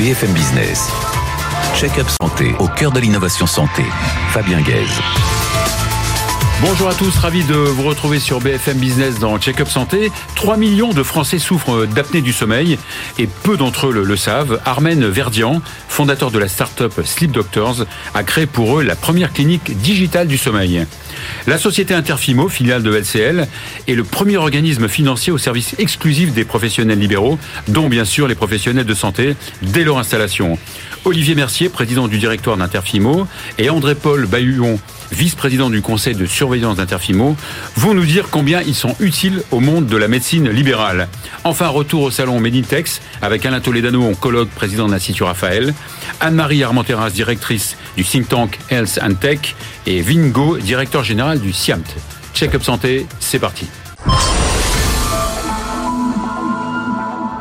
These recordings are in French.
BFM Business. Check-up santé au cœur de l'innovation santé. Fabien Guèze. Bonjour à tous, ravi de vous retrouver sur BFM Business dans Check-up Santé. 3 millions de Français souffrent d'apnée du sommeil et peu d'entre eux le, savent. Armen Verdian, fondateur de la start-up Sleep Doctors, a créé pour eux la première clinique digitale du sommeil. La société Interfimo, filiale de LCL, est le premier organisme financier au service exclusif des professionnels libéraux, dont bien sûr les professionnels de santé, dès leur installation. Olivier Mercier, président du directoire d'Interfimo, et André-Paul Bahuon, vice-président du conseil de surveillance d'Interfimo, vont nous dire combien ils sont utiles au monde de la médecine libérale. Enfin, retour au salon Meditex avec Alain Toledano, oncologue, président de l'Institut Raphaël, Anne-Marie Armenteras, directrice du think tank Health and Tech, et Vingo, directeur général du SIAMT. Check-up santé, c'est parti.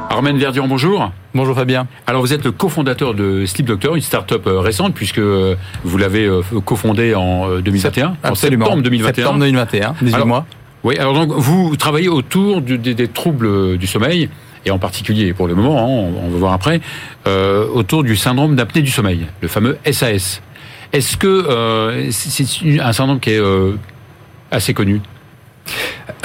Armen Verdian, bonjour. Bonjour Fabien. Alors vous êtes le cofondateur de Sleep Doctor, une start-up euh, récente puisque euh, vous l'avez euh, cofondée en 2021, en septembre 2021. Septembre 2021, 18 mois. Oui, alors donc vous travaillez autour des, troubles du sommeil et en particulier pour le moment, hein, on, va voir après, autour du syndrome d'apnée du sommeil, le fameux SAS. Est-ce que c'est un syndrome qui est assez connu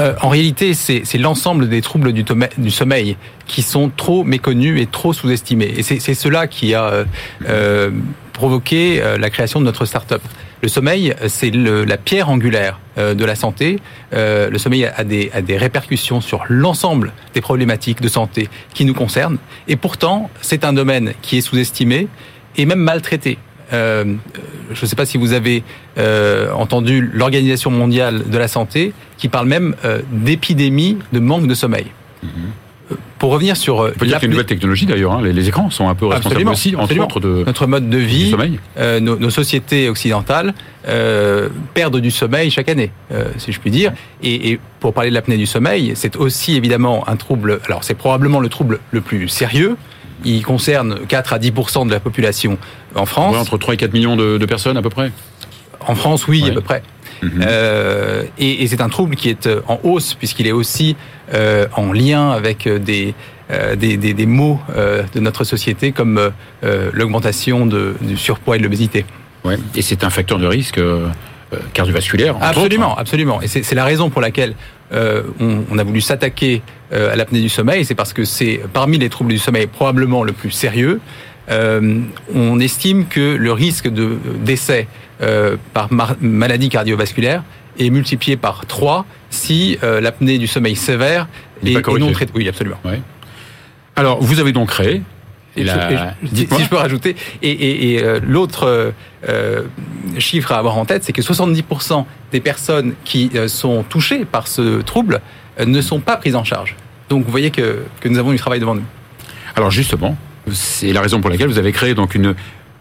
euh, en réalité, c'est l'ensemble des troubles du, du, sommeil qui sont trop méconnus et trop sous-estimés. Et c'est cela qui a euh, euh provoqué euh, la création de notre start-up. Le sommeil, c'est la pierre angulaire de la santé. le sommeil a des, a des répercussions sur l'ensemble des problématiques de santé qui nous concernent. Et pourtant, c'est un domaine qui est sous-estimé et même maltraité. Euh, je ne sais pas si vous avez euh, entendu l'Organisation mondiale de la santé qui parle même euh, d'épidémie de manque de sommeil. Mhm. Pour revenir sur, on peut dire qu'il y a une nouvelle technologie d'ailleurs. Hein. Les, écrans sont un peu responsables aussi, entre autres, de notre mode de vie, nos, nos, sociétés occidentales perdent du sommeil chaque année, si je puis dire. Et, et pour parler de l'apnée du sommeil, c'est aussi évidemment un trouble. Alors c'est probablement le trouble le plus sérieux il concerne 4 à 10% de la population en France. entre 3 et 4 millions de, personnes à peu près En France, oui, à peu près. Mhm. Euh, et, c'est un trouble qui est euh, en hausse puisqu'il est aussi euh, en lien avec des, des, des, maux de notre société comme l'augmentation du surpoids et de l'obésité. Ouais. Et c'est un facteur de risque cardiovasculaire. Absolument, absolument. Et c'est la raison pour laquelle euh, on, a voulu s'attaquer euh, à l'apnée du sommeil, c'est parce que c'est parmi les troubles du sommeil probablement le plus sérieux. Euh, on estime que le risque de décès par maladie cardiovasculaire est multiplié par 3 si l'apnée du sommeil sévère est, non traitée. Oui, absolument. Alors, vous avez donc créé et si, je peux rajouter, et, euh, l'autre euh, euh, chiffre à avoir en tête, c'est que 70% des personnes qui sont touchées par ce trouble ne sont pas prises en charge. Donc vous voyez que, que nous avons du travail devant nous. Alors justement, c'est la raison pour laquelle vous avez créé donc une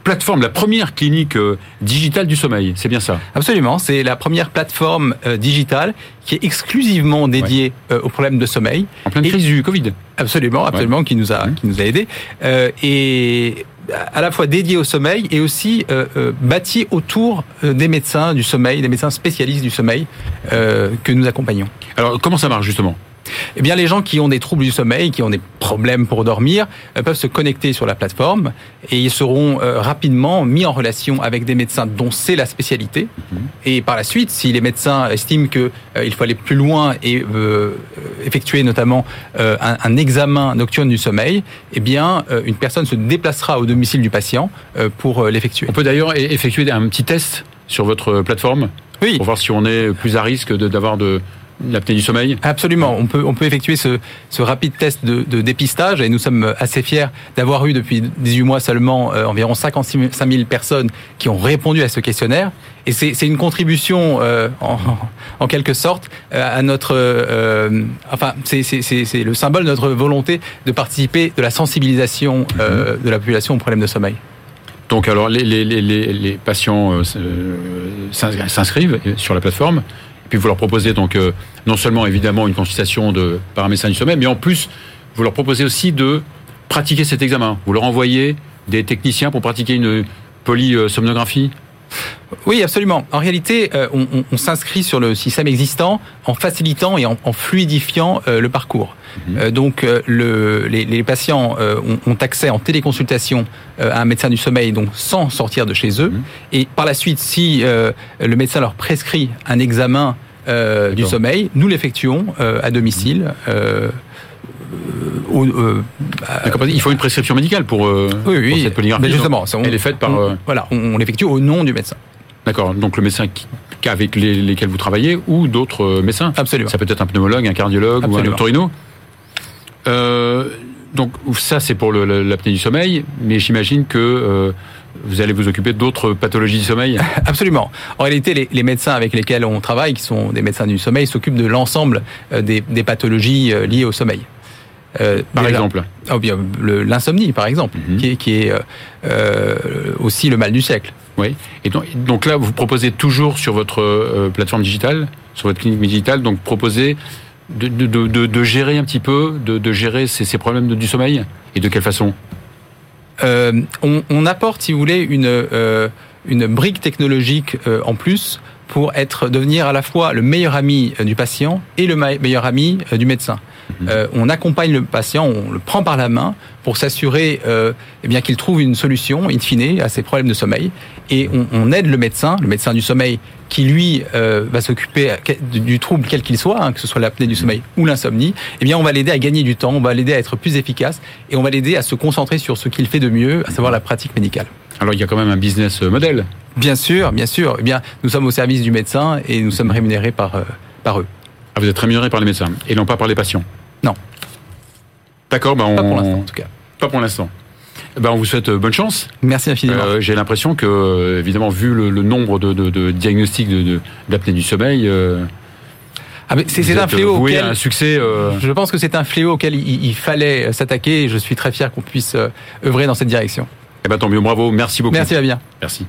plateforme, la première clinique euh, digitale du sommeil. C'est bien ça? Absolument. C'est la première plateforme euh, digitale qui est exclusivement dédiée euh, aux problèmes de sommeil. En pleine crise du Covid. Absolument, absolument, qui nous a mmh. qui nous a aidés. et à la fois dédié au sommeil et aussi bâti autour des médecins du sommeil, des médecins spécialistes du sommeil que nous accompagnons. Alors comment ça marche justement? Eh bien, les gens qui ont des troubles du sommeil, qui ont des problèmes pour dormir, euh, peuvent se connecter sur la plateforme et ils seront euh, rapidement mis en relation avec des médecins dont c'est la spécialité. Mhm. Et par la suite, si les médecins estiment qu'il euh, faut aller plus loin et effectuer notamment un, examen nocturne du sommeil, eh bien, une personne se déplacera au domicile du patient pour l'effectuer. On peut d'ailleurs effectuer un petit test sur votre plateforme oui. pour voir si on est plus à risque d'avoir de l'apnée du sommeil Absolument. On peut, on peut effectuer ce, ce rapide test de, de, dépistage et nous sommes assez fiers d'avoir eu depuis 18 mois seulement euh, environ 55 000 personnes qui ont répondu à ce questionnaire. Et c'est une contribution, euh, en, en, quelque sorte, euh, à notre... Euh, enfin, c'est le symbole de notre volonté de participer de la sensibilisation euh, de la population aux problèmes de sommeil. Donc alors les, les, les, les patients s'inscrivent sur la plateforme puis vous leur proposez donc euh, non seulement évidemment une consultation de, par du sommeil, mais en plus vous leur proposez aussi de pratiquer cet examen. Vous leur envoyez des techniciens pour pratiquer une polysomnographie Oui, absolument. En réalité, euh, on, on, on s'inscrit sur le système existant en facilitant et en, en fluidifiant euh, le parcours. Mhm. Euh, donc, le, les, les patients ont, ont accès en téléconsultation à un médecin du sommeil, donc sans sortir de chez eux. Mhm. Et par la suite, si le médecin leur prescrit un examen du sommeil, nous l'effectuons à domicile. Au- euh, à- D'accord, Il faut une prescription médicale pour, euh, oui, pour oui. cette polygraphie. Mais justement, ça, on- Elle est faite par. on- euh, Voilà, on, on l'effectue au nom du médecin. D'accord. Donc le médecin qui, avec les- lesquels vous travaillez ou d'autres euh, médecins. Absolument. Ça peut être un pneumologue, un cardiologue ou un otorino. Euh, donc ça c'est pour l'apnée du sommeil, mais j'imagine que euh, vous allez vous occuper d'autres pathologies du sommeil. Absolument. En réalité, les, les médecins avec lesquels on travaille, qui sont des médecins du sommeil, s'occupent de l'ensemble euh, des, des pathologies euh, liées au sommeil. Euh, Par exemple. Ah, bien, l'insomnie, par exemple, Mhm. qui est, qui est euh, euh, aussi le mal du siècle. Oui. Et donc, donc là, vous proposez toujours sur votre plateforme digitale, sur votre clinique digitale, donc proposez de, de, de, de- de gérer un petit peu, de, gérer ces, ces problèmes du sommeil et de quelle façon? Euh, on, on apporte, si vous voulez, une, euh, une brique technologique euh, en plus pour être devenir à la fois le meilleur ami du patient et le meilleur ami du médecin. Mhm. Euh, on accompagne le patient, on le prend par la main pour s'assurer euh, eh bien qu'il trouve une solution, in fine, à ses problèmes de sommeil. Et on, on aide le médecin, le médecin du sommeil, qui lui euh, va s'occuper du du trouble quel qu'il soit, hein, que ce soit l'apnée du sommeil ou l'insomnie. Eh bien, on va l'aider à gagner du temps, on va l'aider à être plus efficace et on va l'aider à se concentrer sur ce qu'il fait de mieux, à savoir la pratique médicale. Alors il y a quand même un business model. Bien sûr, bien sûr. Eh bien, nous sommes au service du médecin et nous sommes rémunérés par euh, par eux. Ah, vous êtes rémunéré par les médecins et non pas par les patients. Non. D'accord, ben on... Pas pour l'instant, en tout cas. Pas pour l'instant. Ben, on vous souhaite euh, bonne chance. Merci infiniment. Euh, J'ai l'impression que, euh, évidemment, vu le, le nombre de, de, de diagnostics de- de- d'apnée du sommeil, euh, Ah, mais c'est un fléau auquel un succès. euh, Je pense que c'est un fléau auquel il, il fallait s'attaquer et je suis très fier qu'on puisse œuvrer dans cette direction. Eh ben, tant mieux, bravo, merci beaucoup. Merci Fabien. Merci.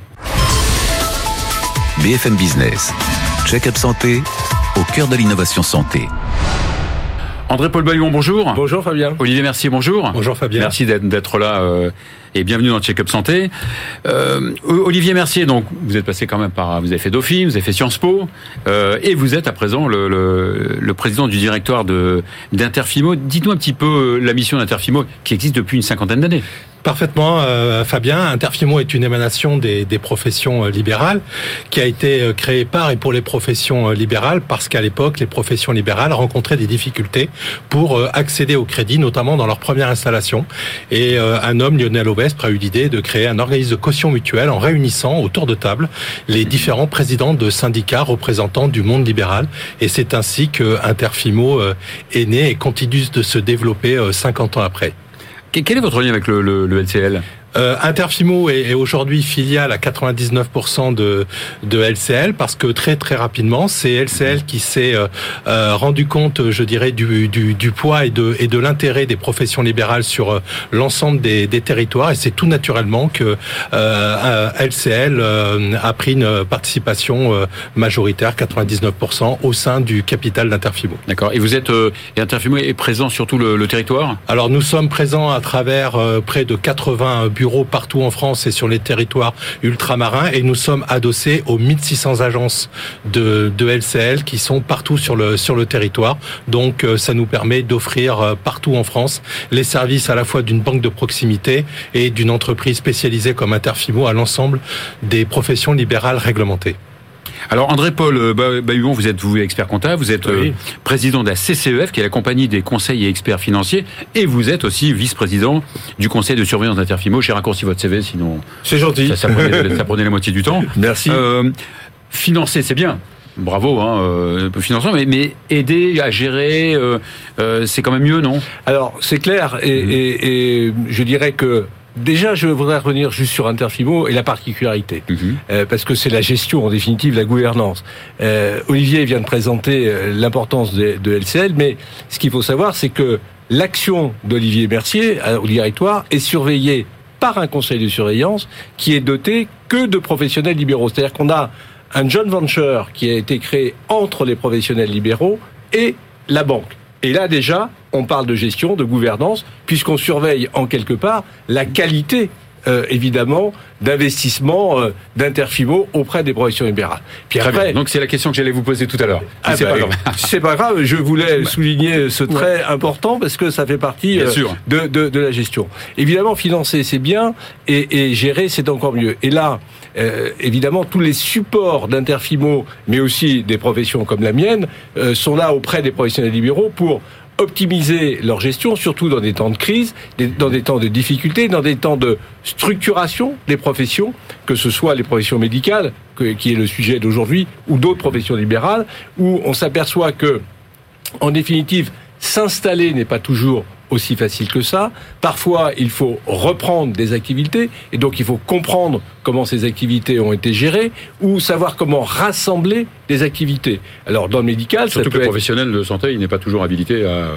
BFM Business. Check-up santé au cœur de l'innovation santé. André-Paul Baillon, bonjour. Bonjour Fabien. Olivier Mercier, bonjour. Bonjour Fabien. Merci d'être- là euh, et bienvenue dans le Check-up Santé. Euh, Olivier Mercier, donc vous êtes passé quand même par, vous avez fait Dauphine, vous avez fait Sciences Po, euh, et vous êtes à présent le, le, le président du directoire de d'Interfimo. Dites-nous un petit peu la mission d'Interfimo qui existe depuis une cinquantaine d'années. Parfaitement, euh, Fabien. Interfimo est une émanation des, professions euh, libérales qui a été euh, créée par et pour les professions libérales parce qu'à l'époque, les professions libérales rencontraient des difficultés pour accéder au crédit, notamment dans leur première installation. Et un homme, Lionel Aubestre, a eu l'idée de créer un organisme de caution mutuelle en réunissant autour de table les différents présidents de syndicats représentants du monde libéral. Et c'est ainsi que Interfimo est né et continue de se développer euh, 50 ans après. Que- Quel est votre lien avec le LCL Euh, Interfimo est, est aujourd'hui filiale à 99% de, de LCL parce que très très rapidement, c'est LCL qui s'est euh, euh, rendu compte, je dirais, du, du, du poids et de, et de l'intérêt des professions libérales sur euh, l'ensemble des, des territoires et c'est tout naturellement que euh, LCL euh, a pris une participation euh, majoritaire, 99%, au sein du capital d'Interfimo. D'accord. Et vous êtes euh, et Interfimo est présent sur tout le, le territoire? Alors nous sommes présents à travers euh, près de 80 bureaux partout en France et sur les territoires ultramarins et nous sommes adossés aux 1600 agences de, de LCL qui sont partout sur le, sur le territoire. Donc euh, ça nous permet d'offrir euh, partout en France les services à la fois d'une banque de proximité et d'une entreprise spécialisée comme Interfimo à l'ensemble des professions libérales réglementées. Alors André-Paul euh, Ba- Bahuon, vous êtes vous expert comptable, vous êtes Oui. euh, président de la CCEF, qui est la compagnie des conseils et experts financiers, et vous êtes aussi vice-président du conseil de surveillance d'Interfimo. J'ai raccourci votre CV, sinon C'est gentil. ça, ça prenait, ça prenait la moitié du temps. Merci. Euh, financer, c'est bien. Bravo, hein, euh, financement, mais, mais aider à gérer, euh, euh, c'est quand même mieux, non? Alors, c'est clair, et, et- et je dirais que déjà, je voudrais revenir juste sur Interfimo et la particularité, euh, parce que c'est la gestion, en définitive, la gouvernance. Euh, Olivier vient de présenter euh, l'importance de, de LCL, mais ce qu'il faut savoir, c'est que l'action d'Olivier Mercier euh, au directoire est surveillée par un conseil de surveillance qui est doté que de professionnels libéraux. C'est-à-dire qu'on a un joint venture qui a été créé entre les professionnels libéraux et la banque. Et là déjà, on parle de gestion, de gouvernance, puisqu'on surveille en quelque part la qualité euh, évidemment d'investissement euh, d'Interfimo auprès des professions libérales. Puis après, donc c'est la question que j'allais vous poser tout à l'heure. Ah c'est pas grave. c'est pas grave. Je voulais souligner ce trait important parce que ça fait partie euh, de, de, de, la gestion. Évidemment, financer c'est bien et, et gérer c'est encore mieux. Et là, euh, évidemment, tous les supports d'Interfimo, mais aussi des professions comme la mienne, euh, sont là auprès des professionnels libéraux pour optimiser leur gestion, surtout dans des temps de crise, dans des temps de difficultés, dans des temps de structuration des professions, que ce soit les professions médicales, qui est le sujet d'aujourd'hui, ou d'autres professions libérales, où on s'aperçoit que, en définitive, s'installer n'est pas toujours aussi facile que ça. Parfois, il faut reprendre des activités et donc il faut comprendre comment ces activités ont été gérées ou savoir comment rassembler des activités. Alors dans le médical, surtout que le professionnel de santé, il n'est pas toujours habilité à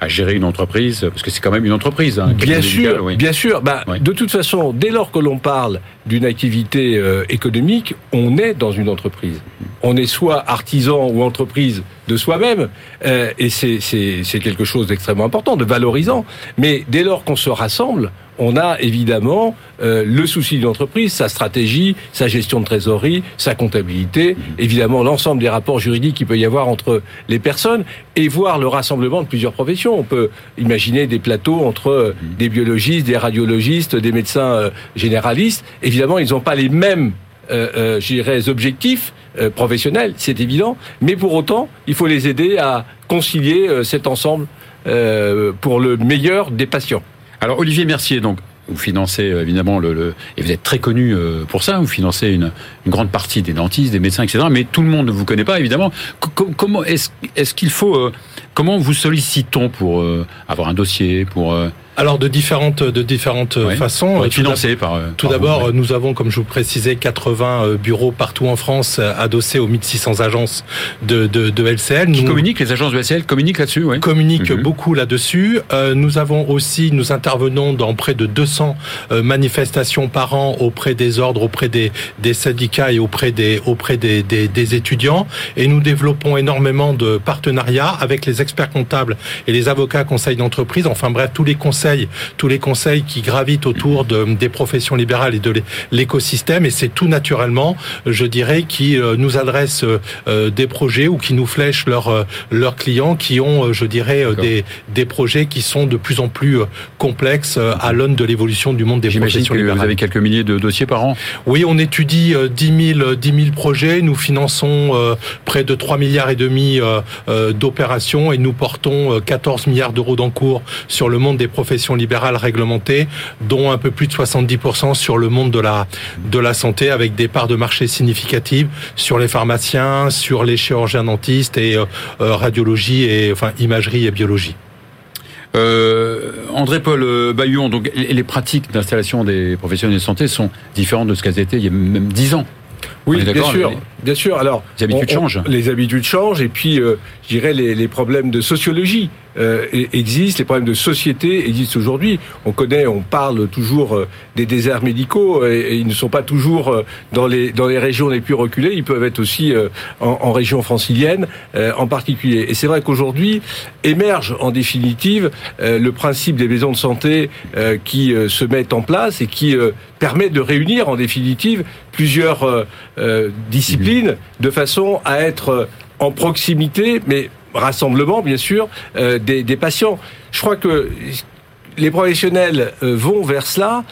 à gérer une entreprise Parce que c'est quand même une entreprise. Hein, bien, sûr, bien sûr, bah, De toute façon, dès lors que l'on parle d'une activité euh, économique, on est dans une entreprise. On est soit artisan ou entreprise de soi-même, euh, et c'est quelque chose d'extrêmement important, de valorisant. Mais dès lors qu'on se rassemble, on a évidemment euh, le souci de l'entreprise, sa stratégie, sa gestion de trésorerie, sa comptabilité, mhm. évidemment l'ensemble des rapports juridiques qu'il peut y avoir entre les personnes et voir le rassemblement de plusieurs professions. On peut imaginer des plateaux entre euh, mhm. des biologistes, des radiologistes, des médecins euh, généralistes. Évidemment, ils n'ont pas les mêmes euh, euh, professionnels, c'est évident, mais pour autant, il faut les aider à concilier cet ensemble pour le meilleur des patients. Alors Olivier Mercier, donc vous financez euh, évidemment le, et vous êtes très connu euh, pour ça. Vous financez une, grande partie des dentistes, des médecins, etc. Mais tout le monde ne vous connaît pas évidemment. comment est-ce qu'il faut euh, comment vous sollicite-t-on pour avoir un dossier pour alors de différentes de différentes façons. Financé par. Tout d'abord, nous avons, comme je vous précisais, 80 bureaux partout en France adossés aux 1600 agences de, de, de LCL. Qui communiquent, les agences de LCL communiquent là-dessus, oui. Communiquent mhm. beaucoup là-dessus. nous avons aussi, nous intervenons dans près de 200 manifestations par an auprès des ordres, auprès des, des syndicats et auprès des auprès des, des, des étudiants. Et nous développons énormément de partenariats avec les experts comptables et les avocats conseils d'entreprise. Enfin bref, tous les conseils tous les conseils qui gravitent autour de, des professions libérales et de l'écosystème. Et c'est tout naturellement, je dirais, qui euh, nous adressent euh, des projets ou qui nous flèchent leurs euh, leurs clients qui ont, je dirais, des, des projets qui sont de plus en plus complexes à l'aune de l'évolution du monde des professions que libérales. Vous avez quelques milliers de dossiers par an Oui, on étudie 10 000, 10 000 projets. Nous finançons près de 3 milliards et demi d'opérations et nous portons 14 milliards d'euros d'encours sur le monde des professions libérale réglementée, dont un peu plus de 70% sur le monde de la, santé, avec des parts de marché significatives sur les pharmaciens, sur les chirurgiens dentistes et euh, euh, radiologie et enfin imagerie et biologie. Euh, André-Paul Bayon, les pratiques d'installation des professionnels de santé sont différentes de ce qu'elles étaient il y a même 10 ans. Oui, bien sûr, bien sûr. Alors, les habitudes changent. Les habitudes changent, et puis, euh, je dirais, les, les, problèmes de sociologie euh, existent, les problèmes de société existent aujourd'hui. On connaît, on parle toujours euh, des déserts médicaux, et, ils ne sont pas toujours euh, dans les dans les régions les plus reculées. Ils peuvent être aussi en, en, région francilienne, en particulier. Et c'est vrai qu'aujourd'hui émerge, en définitive, le principe des maisons de santé qui se mettent en place et qui permet de réunir, en définitive, plusieurs euh, discipline de façon à être en proximité, mais rassemblement bien sûr, euh, des, des, patients. Je crois que les professionnels euh, vont vers cela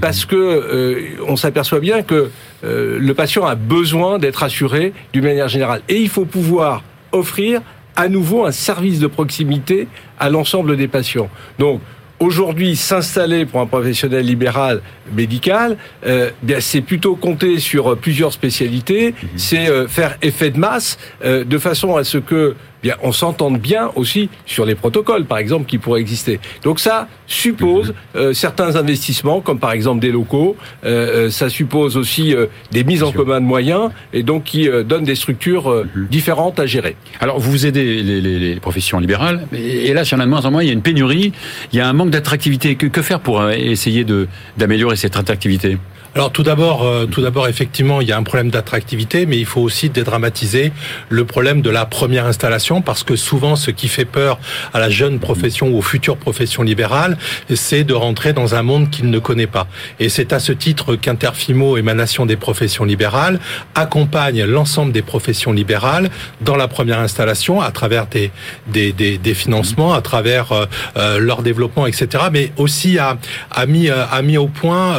parce que on s'aperçoit bien que le patient a besoin d'être assuré d'une manière générale et il faut pouvoir offrir à nouveau un service de proximité à l'ensemble des patients. Donc Aujourd'hui, s'installer pour un professionnel libéral médical, euh, bien c'est plutôt compter sur euh, plusieurs spécialités, mhm. c'est euh, faire effet de masse euh, de façon à ce que bien, on s'entende bien aussi sur les protocoles, par exemple, qui pourraient exister. Donc ça suppose mhm. euh, certains investissements, comme par exemple des locaux. Euh, euh ça suppose aussi euh, des mises en commun de moyens, et donc qui donnent des structures mhm. différentes à gérer. Alors, vous aidez les, les, les professions libérales, et là, il y en a de moins en moins, il y a une pénurie, il y a un manque d'attractivité. Que, que, faire pour essayer d'améliorer cette attractivité? Alors tout d'abord, euh, tout d'abord, effectivement, il y a un problème d'attractivité, mais il faut aussi dédramatiser le problème de la première installation, parce que souvent, ce qui fait peur à la jeune profession ou aux futures professions libérales, c'est de rentrer dans un monde qu'il ne connaît pas. Et c'est à ce titre qu'Interfimo, émanation des professions libérales, accompagne l'ensemble des professions libérales dans la première installation à travers des, des, des, des financements, à travers euh, euh, leur développement, etc. Mais aussi a, a, mis, a mis au point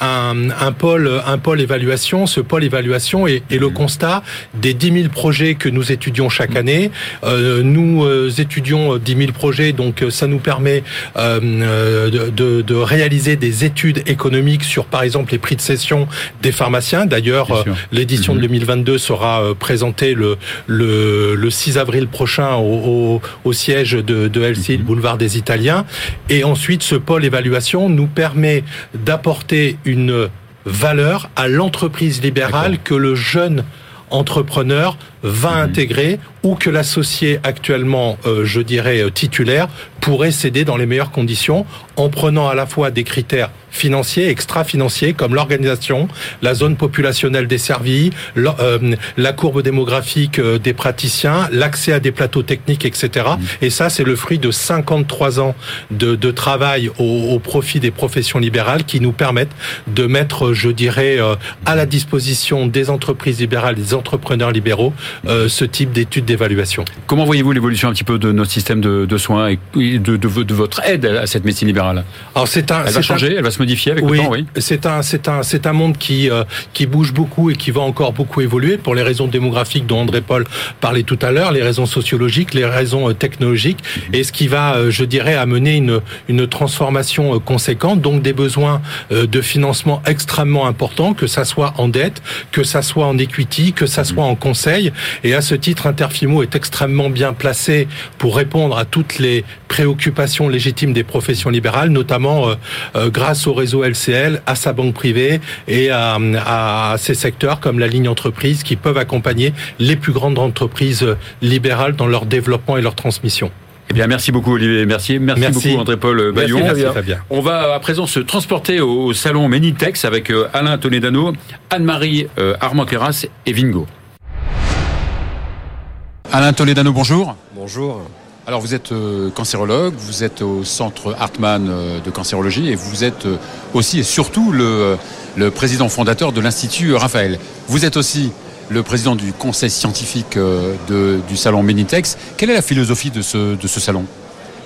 un, un, pôle, un pôle évaluation. Ce pôle évaluation est, est le constat des 10 000 projets que nous étudions chaque année. Euh, nous euh, étudions 10 000 projets, donc ça nous permet euh, de, de, réaliser des études économiques sur, par exemple, les prix de cession des pharmaciens. D'ailleurs, l'édition de 2022 sera présentée le, le, le 6 avril prochain au, au, au siège de, de LCI, le boulevard des Italiens. Et ensuite, ce pôle évaluation nous permet d'apporter une valeur à l'entreprise libérale que le jeune entrepreneur va mmh. intégrer ou que l'associé actuellement, euh, je dirais, titulaire, pourrait céder dans les meilleures conditions en prenant à la fois des critères financiers, extra-financiers, comme l'organisation, la zone populationnelle desservie, la, euh, la courbe démographique euh, des praticiens, l'accès à des plateaux techniques, etc. Mmh. Et ça, c'est le fruit de 53 ans de, de travail au, au, profit des professions libérales qui nous permettent de mettre, je dirais, euh, à la disposition des entreprises libérales, des entrepreneurs libéraux, euh, ce type d'études d'évaluation. Comment voyez-vous l'évolution un petit peu de notre système de, de soins et de, de, de, votre aide à cette médecine libérale? Alors c'est un, elle va changer, un... elle va se modifier avec oui, le temps, oui. C'est un, c'est un, c'est un monde qui euh, qui bouge beaucoup et qui va encore beaucoup évoluer pour les raisons démographiques dont André Paul parlait tout à l'heure, les raisons sociologiques, les raisons euh, technologiques, mmh. et ce qui va, euh, je dirais, amener une une transformation conséquente, donc des besoins de financement extrêmement importants, que ça soit en dette, que ça soit en equity, que ça soit en conseil. Et à ce titre, Interfimo est extrêmement bien placé pour répondre à toutes les préoccupations légitimes des professions libérales, notamment euh, euh, grâce au réseau LCL, à sa banque privée et à, à, ces secteurs comme la ligne entreprise qui peuvent accompagner les plus grandes entreprises libérales dans leur développement et leur transmission. Eh bien, merci beaucoup Olivier Mercier, merci, merci. beaucoup André-Paul Bayon. Merci, Fabien. On va à présent se transporter au salon Menitex avec euh, Alain Toledano, Anne-Marie Armenteras et Vingo. Alain Toledano, bonjour. Bonjour. Alors vous êtes euh, cancérologue, vous êtes au centre Hartmann euh, de cancérologie et vous êtes euh, aussi et surtout le, le président fondateur de l'Institut Raphaël. Vous êtes aussi le président du conseil scientifique de, du salon Medintex. Quelle est la philosophie de ce, de ce salon?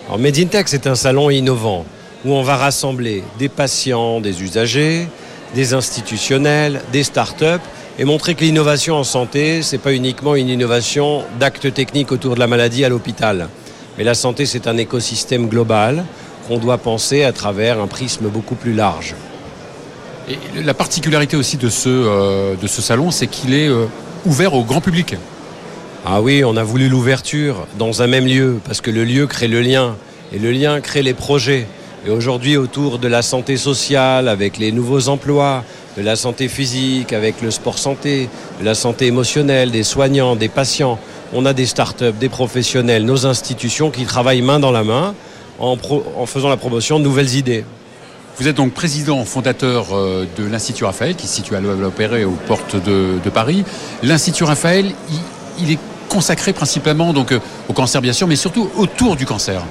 Alors Medintex est un salon innovant où on va rassembler des patients, des usagers, des institutionnels, des startups et montrer que l'innovation en santé, c'est pas uniquement une innovation d'actes techniques autour de la maladie à l'hôpital. Mais la santé, c'est un écosystème global qu'on doit penser à travers un prisme beaucoup plus large. Et la particularité aussi de ce, euh, de ce salon, c'est qu'il est euh, ouvert au grand public. Ah oui, on a voulu l'ouverture dans un même lieu, parce que le lieu crée le lien, et le lien crée les projets. Et aujourd'hui, autour de la santé sociale, avec les nouveaux emplois, de la santé physique, avec le sport santé, de la santé émotionnelle, des soignants, des patients, on a des startups, des professionnels, nos institutions qui travaillent main dans la main en, pro, en faisant la promotion de nouvelles idées. Vous êtes donc président fondateur euh, de l'Institut Raphaël, qui se situe à l'Opéré aux portes de, de Paris. L'Institut Raphaël, il, il, est consacré principalement donc, euh, au cancer, bien sûr, mais surtout autour du cancer.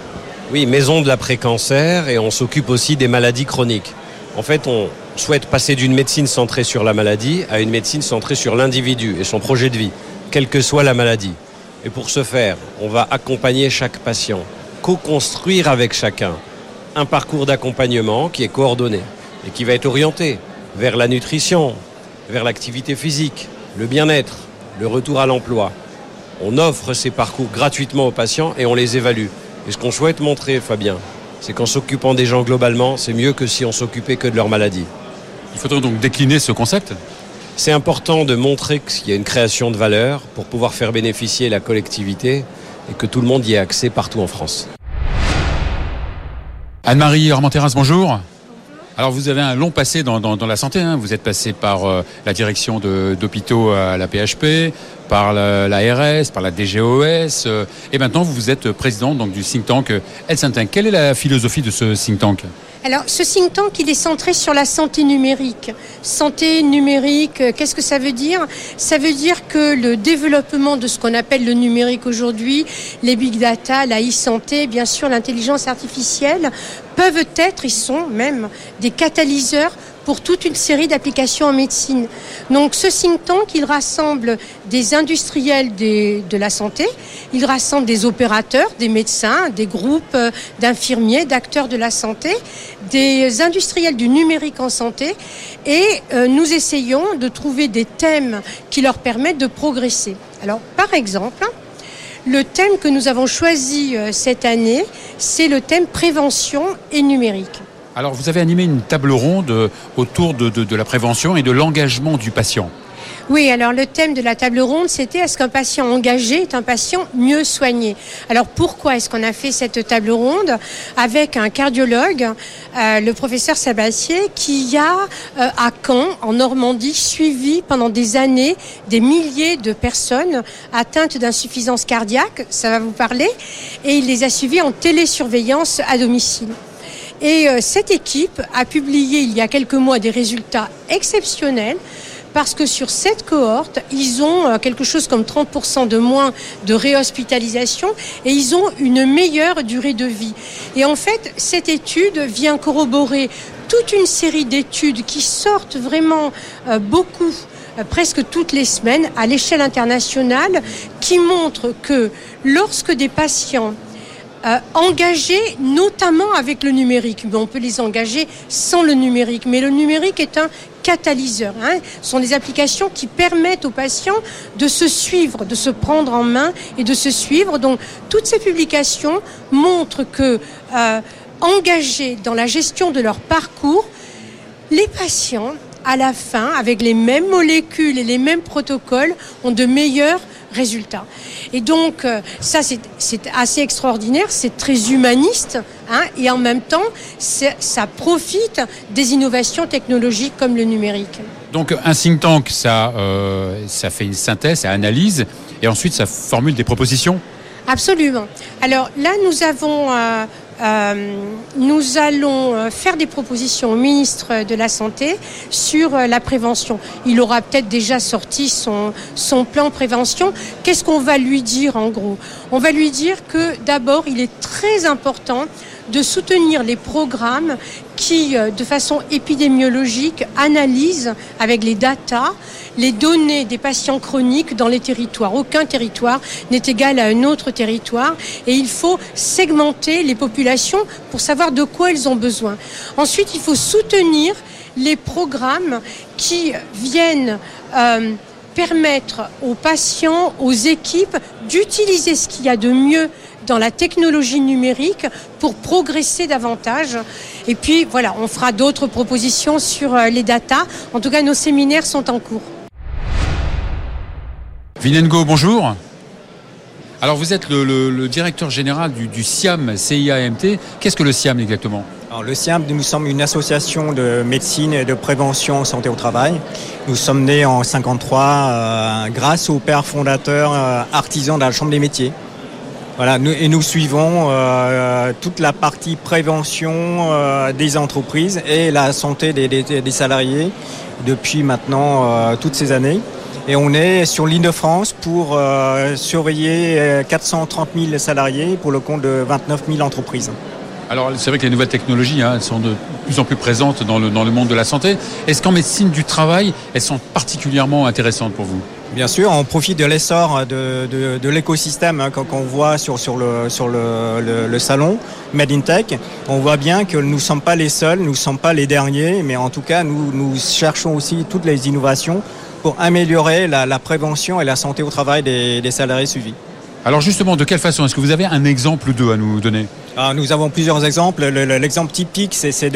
Oui, maison de l'après-cancer, et on s'occupe aussi des maladies chroniques. En fait, on souhaite passer d'une médecine centrée sur la maladie à une médecine centrée sur l'individu et son projet de vie, quelle que soit la maladie. Et pour ce faire, on va accompagner chaque patient, co-construire avec chacun un parcours d'accompagnement qui est coordonné et qui va être orienté vers la nutrition, vers l'activité physique, le bien-être, le retour à l'emploi. On offre ces parcours gratuitement aux patients et on les évalue. Et ce qu'on souhaite montrer, Fabien, c'est qu'en s'occupant des gens globalement, c'est mieux que si on s'occupait que de leur maladie. Il faudrait donc décliner ce concept c'est important de montrer qu'il y a une création de valeur pour pouvoir faire bénéficier la collectivité et que tout le monde y ait accès partout en France. Anne-Marie Armenteras, bonjour. Alors vous avez un long passé dans, la santé. Hein. Vous êtes passé par euh, la direction d'hôpitaux à la PHP, par l'ARS, par la DGOS, euh, et maintenant vous êtes président donc, du think tank Health Quelle est la philosophie de ce think tank? Alors, ce think tank, il est centré sur la santé numérique. Santé numérique, euh, qu'est-ce que ça veut dire? Ça veut dire que le développement de ce qu'on appelle le numérique aujourd'hui, les big data, la e-santé, bien sûr l'intelligence artificielle, peuvent être, ils sont même des catalyseurs pour toute une série d'applications en médecine. Donc ce think tank, il rassemble des industriels de la santé, il rassemble des opérateurs, des médecins, des groupes euh, d'infirmiers, d'acteurs de la santé, des industriels du numérique en santé, et euh, nous essayons de trouver des thèmes qui leur permettent de progresser. Alors par exemple, le thème que nous avons choisi euh, cette année, c'est le thème prévention et numérique. Alors vous avez animé une table ronde autour de, la prévention et de l'engagement du patient. Oui, alors le thème de la table ronde, c'était est-ce qu'un patient engagé est un patient mieux soigné? Alors pourquoi est-ce qu'on a fait cette table ronde? Avec un cardiologue, euh, le professeur Sabassier, qui a euh, à Caen, en Normandie, suivi pendant des années des milliers de personnes atteintes d'insuffisance cardiaque, ça va vous parler, et il les a suivis en télésurveillance à domicile. Et euh, cette équipe a publié il y a quelques mois des résultats exceptionnels parce que sur cette cohorte, ils ont euh, quelque chose comme 30% de moins de réhospitalisation et ils ont une meilleure durée de vie. Et en fait, cette étude vient corroborer toute une série d'études qui sortent vraiment euh, beaucoup presque toutes les semaines à l'échelle internationale qui montrent que lorsque des patients euh, engagés notamment avec le numérique. Mais on peut les engager sans le numérique. Mais le numérique est un catalyseur. Hein. Ce sont des applications qui permettent aux patients de se suivre, de se prendre en main et de se suivre. Donc toutes ces publications montrent que euh, engagés dans la gestion de leur parcours, les patients, à la fin, avec les mêmes molécules et les mêmes protocoles, ont de meilleurs résultats. Et donc, euh, ça, c'est assez extraordinaire, c'est très humaniste, hein, et en même temps, ça profite des innovations technologiques comme le numérique. Donc, un think tank, ça, euh, ça fait une synthèse, ça analyse, et ensuite, ça formule des propositions? Absolument. Alors là, nous avons euh, euh, nous allons euh, faire des propositions au ministre de la Santé sur euh, la prévention. Il aura peut-être déjà sorti son, son plan prévention. Qu'est-ce qu'on va lui dire en gros? On va lui dire que d'abord, il est très important de soutenir les programmes qui, euh, de façon épidémiologique, analysent avec les datas les données des patients chroniques dans les territoires. Aucun territoire n'est égal à un autre territoire et il faut segmenter les populations pour savoir de quoi elles ont besoin. Ensuite, il faut soutenir les programmes qui viennent euh, permettre aux patients, aux équipes d'utiliser ce qu'il y a de mieux dans la technologie numérique pour progresser davantage. Et puis voilà, on fera d'autres propositions sur euh, les datas. En tout cas, nos séminaires sont en cours. Vinengo, bonjour. Alors vous êtes le, directeur général du, du CIAM, CIAMT. Qu'est-ce que le CIAM exactement? Alors, le CIAM, nous sommes une association de médecine et de prévention en santé au travail. Nous sommes nés en 53 euh, grâce au père fondateur euh, artisan de la Chambre des métiers. Voilà, et nous suivons euh, toute la partie prévention euh, des entreprises et la santé des, salariés depuis maintenant euh, toutes ces années. Et on est sur l'île de France pour surveiller 430 000 salariés pour le compte de 29 000 entreprises. Alors c'est vrai que les nouvelles technologies hein, sont de plus en plus présentes dans le, dans le monde de la santé. Est-ce qu'en médecine du travail, elles sont particulièrement intéressantes pour vous? Bien sûr, on profite de l'essor de, l'écosystème hein, qu'on voit sur, sur, le, sur le, salon Made in Tech. On voit bien que nous ne sommes pas les seuls, nous ne sommes pas les derniers, mais en tout cas, nous, nous cherchons aussi toutes les innovations pour améliorer la, prévention et la santé au travail des, salariés suivis. Alors justement, de quelle façon? Est-ce que vous avez un exemple ou deux à nous donner? Alors, Nous avons plusieurs exemples. Le- le- L'exemple typique, c'est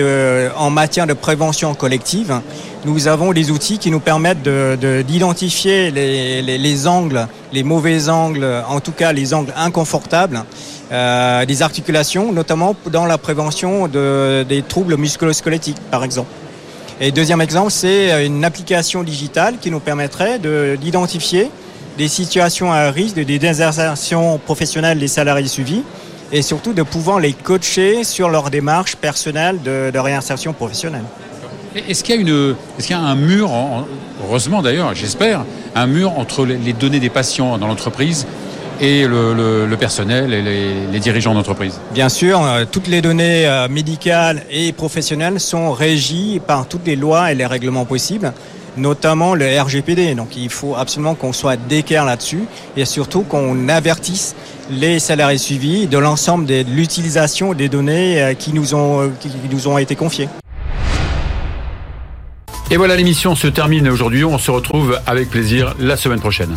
en matière de prévention collective. Nous avons des outils qui nous permettent de- de- d'identifier les, les- les angles, les mauvais angles, en tout cas les angles inconfortables euh, des articulations, notamment dans la prévention de- des troubles musculo-squelettiques, par exemple. Et deuxième exemple, c'est une application digitale qui nous permettrait de- d'identifier des situations à risque, des désinsertions professionnelles des salariés suivis et surtout de pouvoir les coacher sur leur démarche personnelle de, de réinsertion professionnelle. Est-ce qu'il y a une, est-ce qu'il y a un mur, en- en- heureusement d'ailleurs, j'espère, un mur entre les, données des patients dans l'entreprise et le, le- le personnel et les, les dirigeants d'entreprise? Bien sûr, euh, toutes les données euh, médicales et professionnelles sont régies par toutes les lois et les règlements possibles, notamment le RGPD. Donc il faut absolument qu'on soit d'équerre là-dessus et surtout qu'on avertisse les salariés suivis de l'ensemble de l'utilisation des données euh, qui nous ont, euh, qui nous ont été confiées. Et voilà, l'émission se termine aujourd'hui. On se retrouve avec plaisir la semaine prochaine.